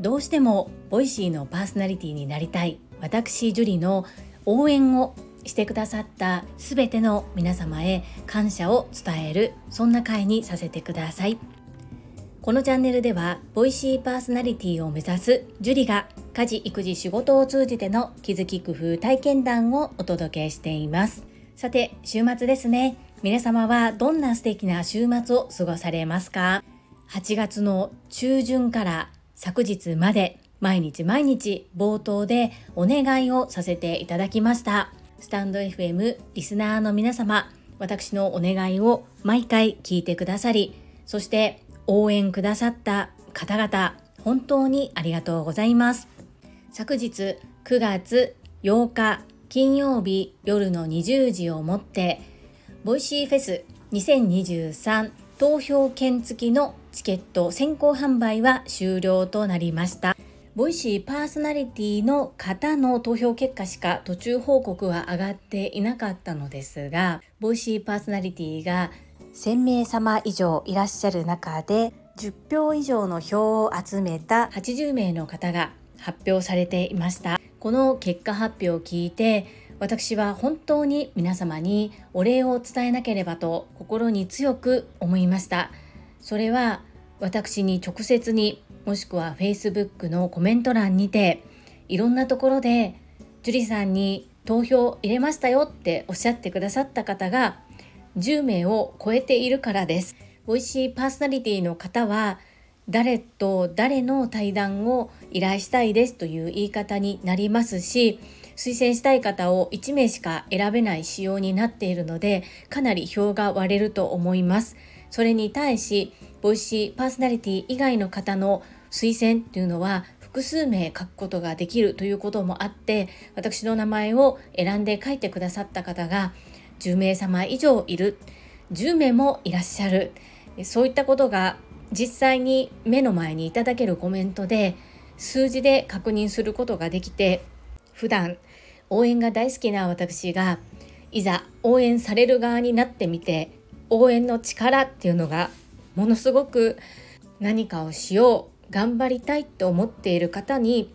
どうしてもボイシーのパーソナリティになりたい。私ジュリの応援をしてくださった全ての皆様へ感謝を伝える。そんな回にさせてください。このチャンネルではボイシーパーソナリティを目指すジュリが家事育児仕事を通じての気づき工夫体験談をお届けしています。さて週末ですね。皆様はどんな素敵な週末を過ごされますか？8月の中旬から昨日まで毎日毎日冒頭でお願いをさせていただきました。スタンド FM リスナーの皆様私のお願いを毎回聞いてくださりそして応援くださった方々本当にありがとうございます。昨日9月8日金曜日夜の20時をもってボイシーフェス2023投票券付きのチケット先行販売は終了となりました。ボイシーパーソナリティの方の投票結果しか途中報告は上がっていなかったのですがボイシーパーソナリティが1000名様以上いらっしゃる中で10票以上の票を集めた80名の方が発表されていました。この結果発表を聞いて私は本当に皆様にお礼を伝えなければと心に強く思いましたそれは私に直接にもしくは Facebook のコメント欄にていろんなところで樹里さんに投票入れましたよっておっしゃってくださった方が10名を超えているからです。美味しいパーソナリティの方は誰と誰の対談を依頼したいですという言い方になりますし推薦したい方を1名しか選べない仕様になっているのでかなり票が割れると思います。それに対しボイシーパーソナリティ以外の方の推薦っていうのは複数名書くことができるということもあって私の名前を選んで書いてくださった方が10名様以上いる10名もいらっしゃるそういったことが実際に目の前にいただけるコメントで数字で確認することができて普段応援が大好きな私がいざ応援される側になってみて応援の力っていうのがものすごく何かをしよう頑張りたいって思っている方に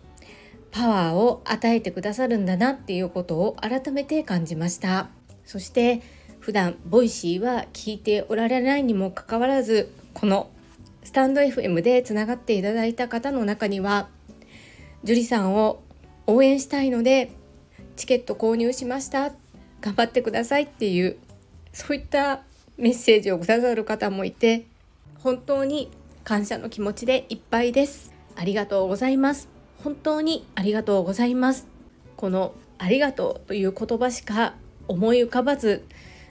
パワーを与えてくださるんだなっていうことを改めて感じました。そして普段ボイシーは聞いておられないにもかかわらずこのスタンド FM でつながっていただいた方の中には樹里さんを応援したいのでチケット購入しました。頑張ってくださいっていうそういったメッセージをくださる方もいて本当に感謝の気持ちでいっぱいです。ありがとうございます。本当にありがとうございます。このありがとうという言葉しか思い浮かばず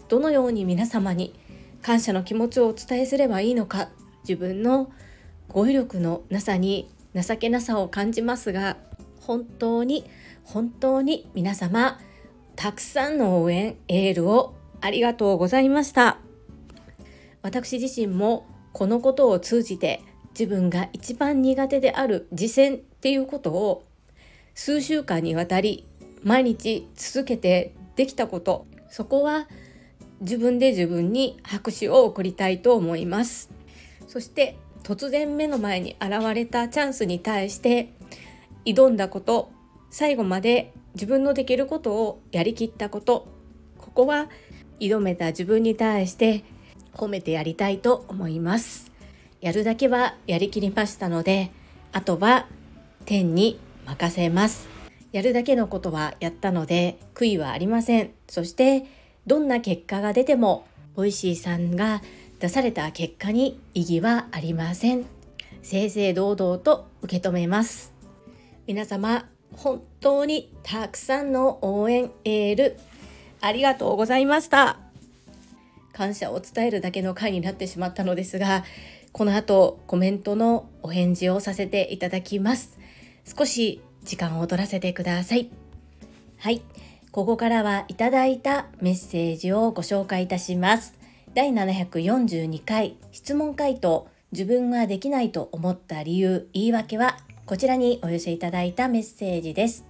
どのように皆様に感謝の気持ちをお伝えすればいいのか自分の語彙力のなさに情けなさを感じますが本当に本当に皆様たくさんの応援エールをありがとうございました。私自身もこのことを通じて自分が一番苦手である実践っていうことを数週間にわたり毎日続けてできたことそこは自分で自分に拍手を送りたいと思います。そして突然目の前に現れたチャンスに対して挑んだこと最後まで自分のできることをやりきったことここは挑めた自分に対して褒めてやりたいと思います。やるだけはやりきりましたので、あとは天に任せます。やるだけのことはやったので悔いはありません。そしてどんな結果が出てもボイシーさんが出された結果に異議はありません。正々堂々と受け止めます。皆様本当にたくさんの応援エールありがとうございました。感謝を伝えるだけの回になってしまったのですが、この後コメントのお返事をさせていただきます。少し時間を取らせてください。はい。ここからはいただいたメッセージをご紹介いたします。第742回質問回答自分はできないと思った理由言い訳はこちらにお寄せいただいたメッセージです。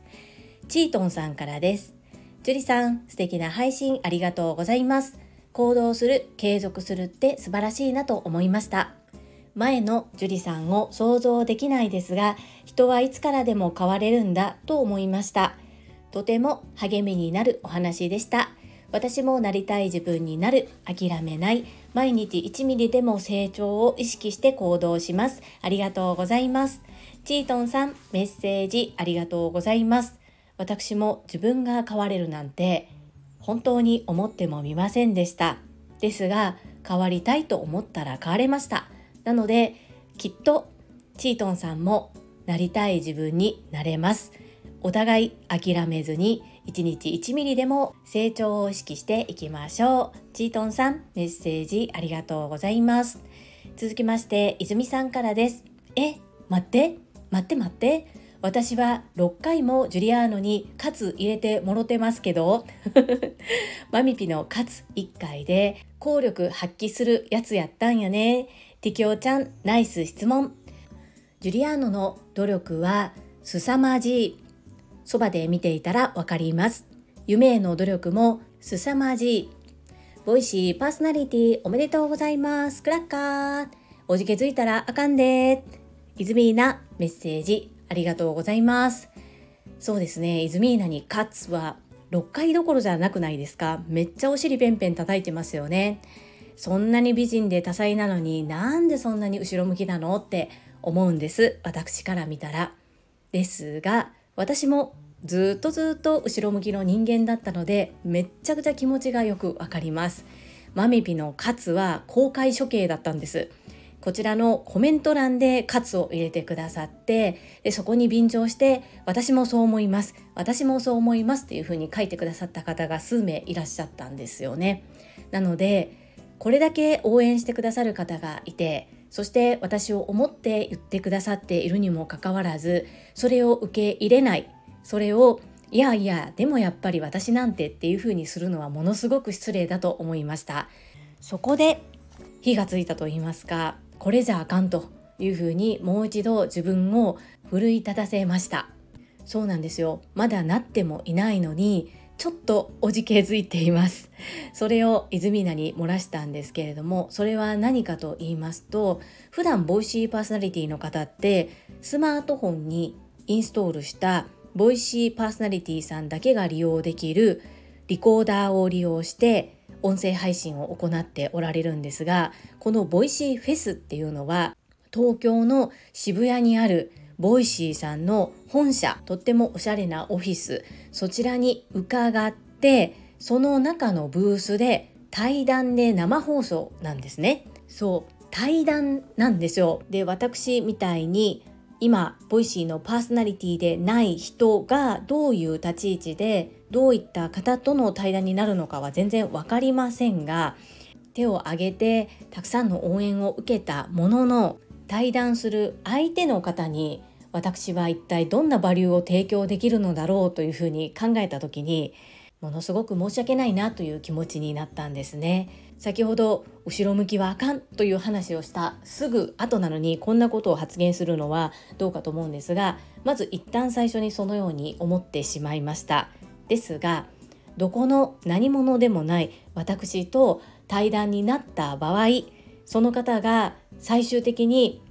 チートンさんからです。ジュリさん、素敵な配信ありがとうございます。行動する継続するって素晴らしいなと思いました前の樹里さんを想像できないですが人はいつからでも変われるんだと思いましたとても励みになるお話でした私もなりたい自分になる諦めない毎日1ミリでも成長を意識して行動します。ありがとうございます。チートンさんメッセージありがとうございます。私も自分が変われるなんて本当に思ってもみませんでした。ですが変わりたいと思ったら変われました。なのできっとチートンさんもなりたい自分になれます。お互い諦めずに1日1ミリでも成長を意識していきましょう。チートンさんメッセージありがとうございます。続きまして泉さんからです。え待って待って待って。私は6回もジュリアーノにカツ入れてもろてますけど マミピのカツ1回で効力発揮するやつやったんやね。ティキョウちゃんナイス質問。ジュリアーノの努力は凄まじい。そばで見ていたらわかります。夢への努力も凄まじい。ボイシーパーソナリティおめでとうございます。クラッカー。おじけづいたらあかんで。イズミーナメッセージ。ありがとうございます。そうですね。イズミーナにカツは6回どころじゃなくないですか。めっちゃお尻ペンペン叩いてますよね。そんなに美人で多彩なのになんでそんなに後ろ向きなのって思うんです。私から見たら。ですが私もずっとずっと後ろ向きの人間だったのでめっちゃくちゃ気持ちがよくわかります。マミピのカツは公開処刑だったんです。こちらのコメント欄でカツを入れてくださってでそこに便乗して私もそう思います私もそう思いますっていうふうに書いてくださった方が数名いらっしゃったんですよねなのでこれだけ応援してくださる方がいてそして私を思って言ってくださっているにもかかわらずそれを受け入れない。それをいやいやでもやっぱり私なんてっていうふうにするのはものすごく失礼だと思いました。そこで火がついたと言いますかこれじゃあかんというふうにもう一度自分を奮い立たせました。そうなんですよ。まだなってもいないのにちょっとおじけづいています。それを泉名に漏らしたんですけれどもそれは何かと言いますと普段ボイシーパーソナリティの方ってスマートフォンにインストールしたボイシーパーソナリティさんだけが利用できるリコーダーを利用して音声配信を行っておられるんですがこのボイシーフェスっていうのは東京の渋谷にあるボイシーさんの本社とってもおしゃれなオフィス。そちらに伺ってその中のブースで対談で生放送なんですね。そう対談なんですよ。で私みたいに今ボイシーのパーソナリティでない人がどういう立ち位置でどういった方との対談になるのかは全然分かりませんが手を挙げてたくさんの応援を受けたものの対談する相手の方に私は一体どんなバリューを提供できるのだろうというふうに考えた時にものすごく申し訳ないなという気持ちになったんですね。先ほど後ろ向きはあかんという話をしたすぐ後なのにこんなことを発言するのはどうかと思うんですがまず一旦最初にそのように思ってしまいましたですがどこの何者でもない私と対談になった場合その方が最終的に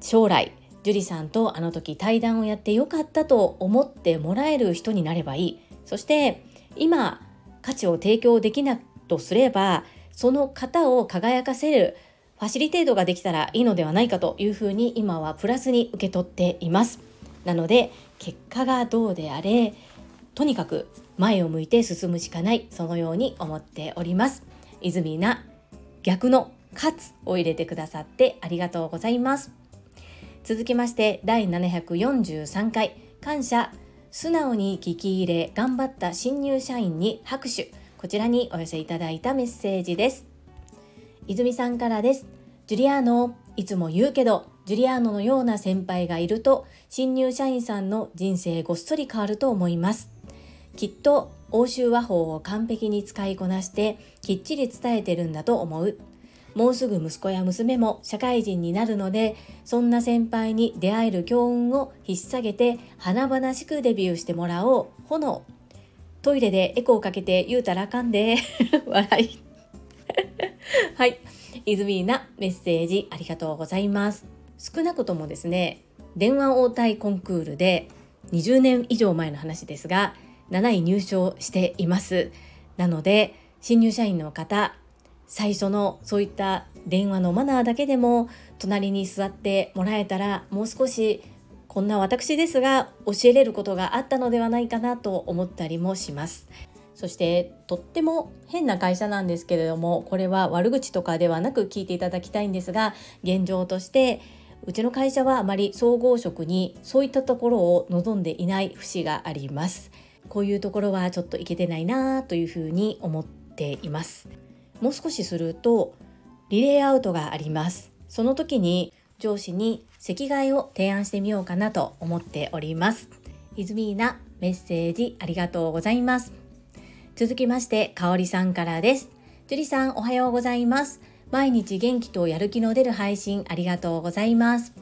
将来樹里さんとあの時対談をやってよかったと思ってもらえる人になればいいそして今価値を提供できなとすればその方を輝かせるファシリテートができたらいいのではないかというふうに今はプラスに受け取っています。なので結果がどうであれとにかく前を向いて進むしかないそのように思っております。泉な逆の勝つを入れてくださってありがとうございます。続きまして第743回。感謝。素直に聞き入れ頑張った新入社員に拍手。こちらにお寄せいただいたメッセージです。泉さんからです。ジュリアーノいつも言うけどジュリアーノのような先輩がいると新入社員さんの人生ごっそり変わると思います。きっと欧州和法を完璧に使いこなしてきっちり伝えてるんだと思う。もうすぐ息子や娘も社会人になるのでそんな先輩に出会える強運を引っ提げて華々しくデビューしてもらおう。炎。トイレでエコーかけて言うたらあかんで。笑い。はい。泉なメッセージありがとうございます。少なくともですね電話応対コンクールで20年以上前の話ですが7位入賞しています。なので新入社員の方最初のそういった電話のマナーだけでも隣に座ってもらえたらもう少しこんな私ですが教えれることがあったのではないかなと思ったりもします。そしてとっても変な会社なんですけれどもこれは悪口とかではなく聞いていただきたいんですが現状としてうちの会社はあまり総合職にそういったところを望んでいない節があります。こういうところはちょっといけてないなというふうに思っています。もう少しするとリレーアウトがあります。その時に上司に席替えを提案してみようかなと思っております。泉なメッセージありがとうございます。続きましてかおりさんからです。樹里さんおはようございます。毎日元気とやる気の出る配信ありがとうございます。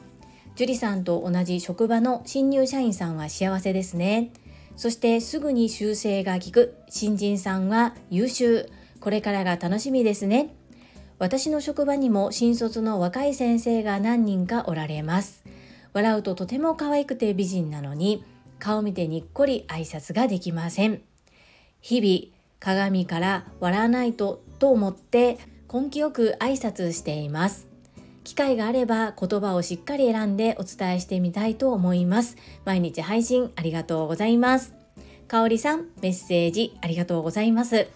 樹里さんと同じ職場の新入社員さんは幸せですね。そしてすぐに修正が効く新人さんは優秀。これからが楽しみですね。私の職場にも新卒の若い先生が何人かおられます。笑うととても可愛くて美人なのに顔見てにっこり挨拶ができません。日々鏡から笑わないとと思って根気よく挨拶しています。機会があれば言葉をしっかり選んでお伝えしてみたいと思います。毎日配信ありがとうございます。かおりさんメッセージありがとうございます。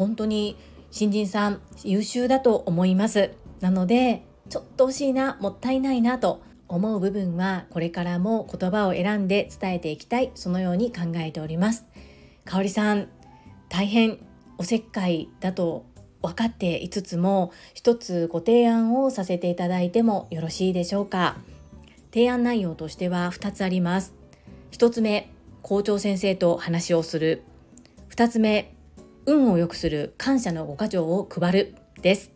本当に新人さん優秀だと思います。なのでちょっと惜しいなもったいないなと思う部分はこれからも言葉を選んで伝えていきたいそのように考えております。かおりさん大変おせっかいだと分かっていつつも一つご提案をさせていただいてもよろしいでしょうか。提案内容としては2つあります。1つ目校長先生と話をする。2つ目運を良くする感謝の5箇条を配るです。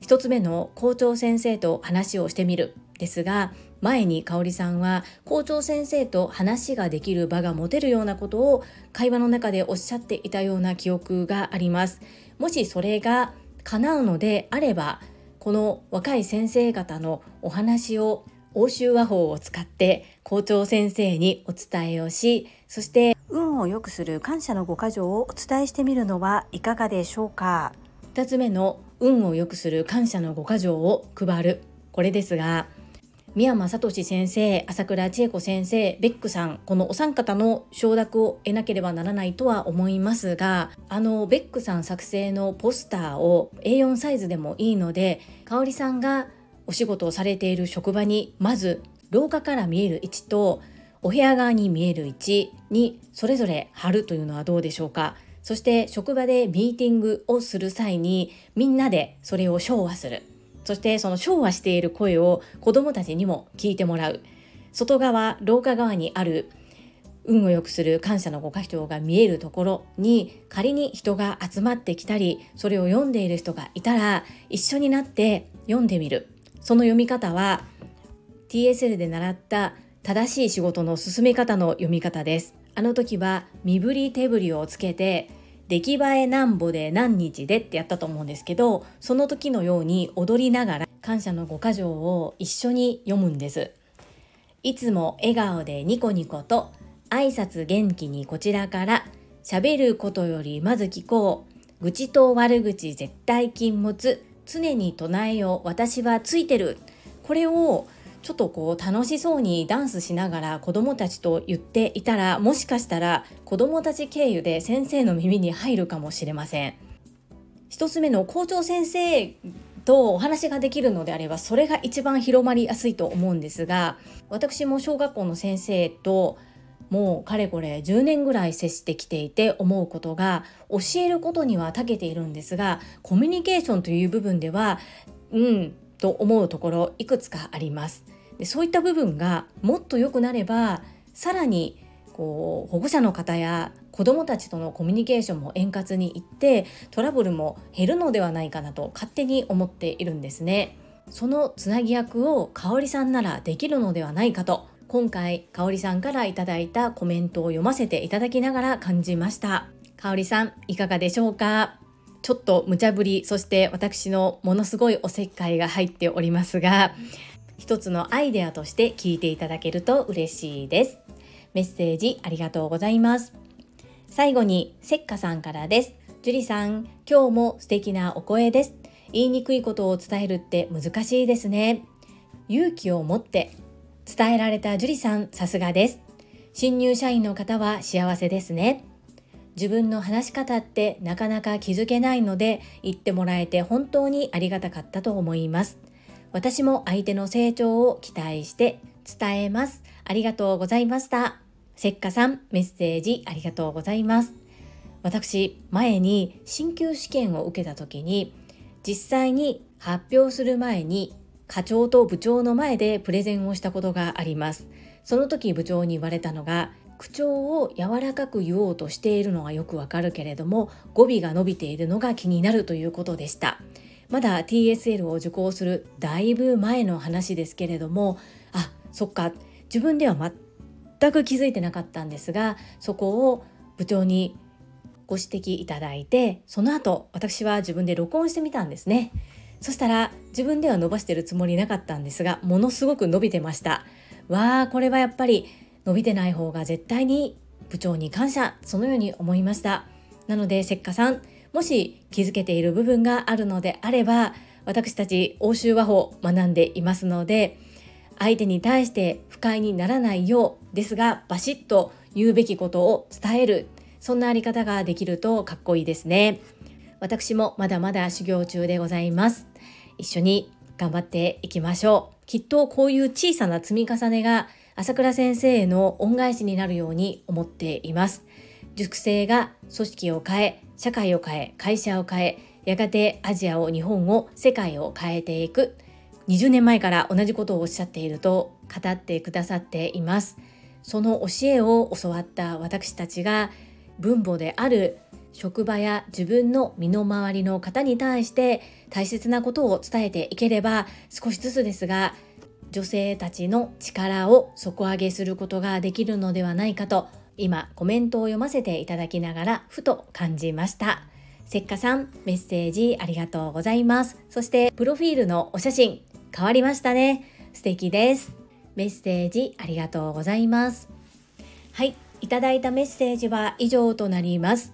1つ目の校長先生と話をしてみるですが前に香里さんは校長先生と話ができる場が持てるようなことを会話の中でおっしゃっていたような記憶があります。もしそれが叶うのであればこの若い先生方のお話を欧州和法を使って校長先生にお伝えをしそして運を良くする感謝の5箇条をお伝えしてみるのはいかがでしょうか？2つ目の運を良くする感謝の5箇条を配る。これですが宮間聡先生朝倉千恵子先生ベックさんこのお三方の承諾を得なければならないとは思いますがあのベックさん作成のポスターを A4 サイズでもいいので香里さんがお仕事をされている職場にまず廊下から見える位置とお部屋側に見える位置にそれぞれ貼るというのはどうでしょうか？そして職場でミーティングをする際にみんなでそれを唱和する。そしてその昭和している声を子どもたちにも聞いてもらう。外側廊下側にある運を良くする感謝のご箇条が見えるところに仮に人が集まってきたりそれを読んでいる人がいたら一緒になって読んでみる。その読み方は TSL で習った正しい仕事の進め方の読み方です。あの時は身振り手振りをつけて出来栄えなんぼで何日でってやったと思うんですけどその時のように踊りながら感謝の5箇条を一緒に読むんです。いつも笑顔でニコニコと挨拶元気にこちらから喋ることよりまず聞こう。愚痴と悪口絶対禁物。常に唱えよ私はついてるこれをちょっとこう楽しそうにダンスしながら子どもたちと言っていたらもしかしたら子どもたち経由で先生の耳に入るかもしれません。1つ目の校長先生とお話ができるのであればそれが一番広まりやすいと思うんですが私も小学校の先生ともうかれこれ10年ぐらい接してきていて思うことが教えることには長けているんですがコミュニケーションという部分ではうんと思うところいくつかあります。でそういった部分がもっと良くなればさらにこう保護者の方や子どもたちとのコミュニケーションも円滑にいってトラブルも減るのではないかなと勝手に思っているんですね。そのつなぎ役を香里さんならできるのではないかと今回香里さんからいただいたコメントを読ませていただきながら感じました。香里さんいかがでしょうか？ちょっと無茶ぶりそして私のものすごいおせっかいが入っておりますが一つのアイデアとして聞いていただけると嬉しいです。メッセージありがとうございます。最後にせっかさんからです。樹里さん今日も素敵なお声です。言いにくいことを伝えるって難しいですね。勇気を持って伝えられた樹里さんさすがです。新入社員の方は幸せですね。自分の話し方ってなかなか気づけないので言ってもらえて本当にありがたかったと思います。私も相手の成長を期待して伝えます。ありがとうございました。せっかさんメッセージありがとうございます。私前に進級試験を受けた時に実際に発表する前に課長と部長の前でプレゼンをしたことがあります。その時部長に言われたのが口調を柔らかく言おうとしているのはよくわかるけれども語尾が伸びているのが気になるということでした。まだ TSL を受講するだいぶ前の話ですけれどもあそっか。自分では全く気づいてなかったんですがそこを部長にご指摘いただいてその後私は自分で録音してみたんですね。そしたら自分では伸ばしてるつもりなかったんですがものすごく伸びてました。わあこれはやっぱり伸びてない方が絶対に部長に感謝そのように思いました。なのでせっかさんもし気づけている部分があるのであれば私たち欧州和法学んでいますので相手に対して不快にならないようですがバシッと言うべきことを伝えるそんなあり方ができるとかっこいいですね。私もまだまだ修行中でございます。一緒に頑張っていきましょうきっとこういう小さな積み重ねが朝倉先生への恩返しになるように思っています。熟成が組織を変え、社会を変え、会社を変え、やがてアジアを日本を世界を変えていく。20年前から同じことをおっしゃっていると語ってくださっています。その教えを教わった私たちが分母である職場や自分の身の回りの方に対して大切なことを伝えていければ少しずつですが女性たちの力を底上げすることができるのではないかと今コメントを読ませていただきながらふと感じました。せっかさんメッセージありがとうございます。そしてプロフィールのお写真変わりましたね。素敵です。メッセージありがとうございます。はいいただいたメッセージは以上となります。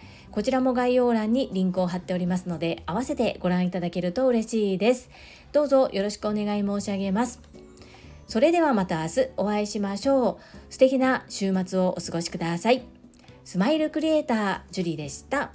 こちらも概要欄にリンクを貼っておりますので合わせてご覧いただけると嬉しいです。どうぞよろしくお願い申し上げます。それではまた明日お会いしましょう。素敵な週末をお過ごしください。スマイルクリエイタージュリーでした。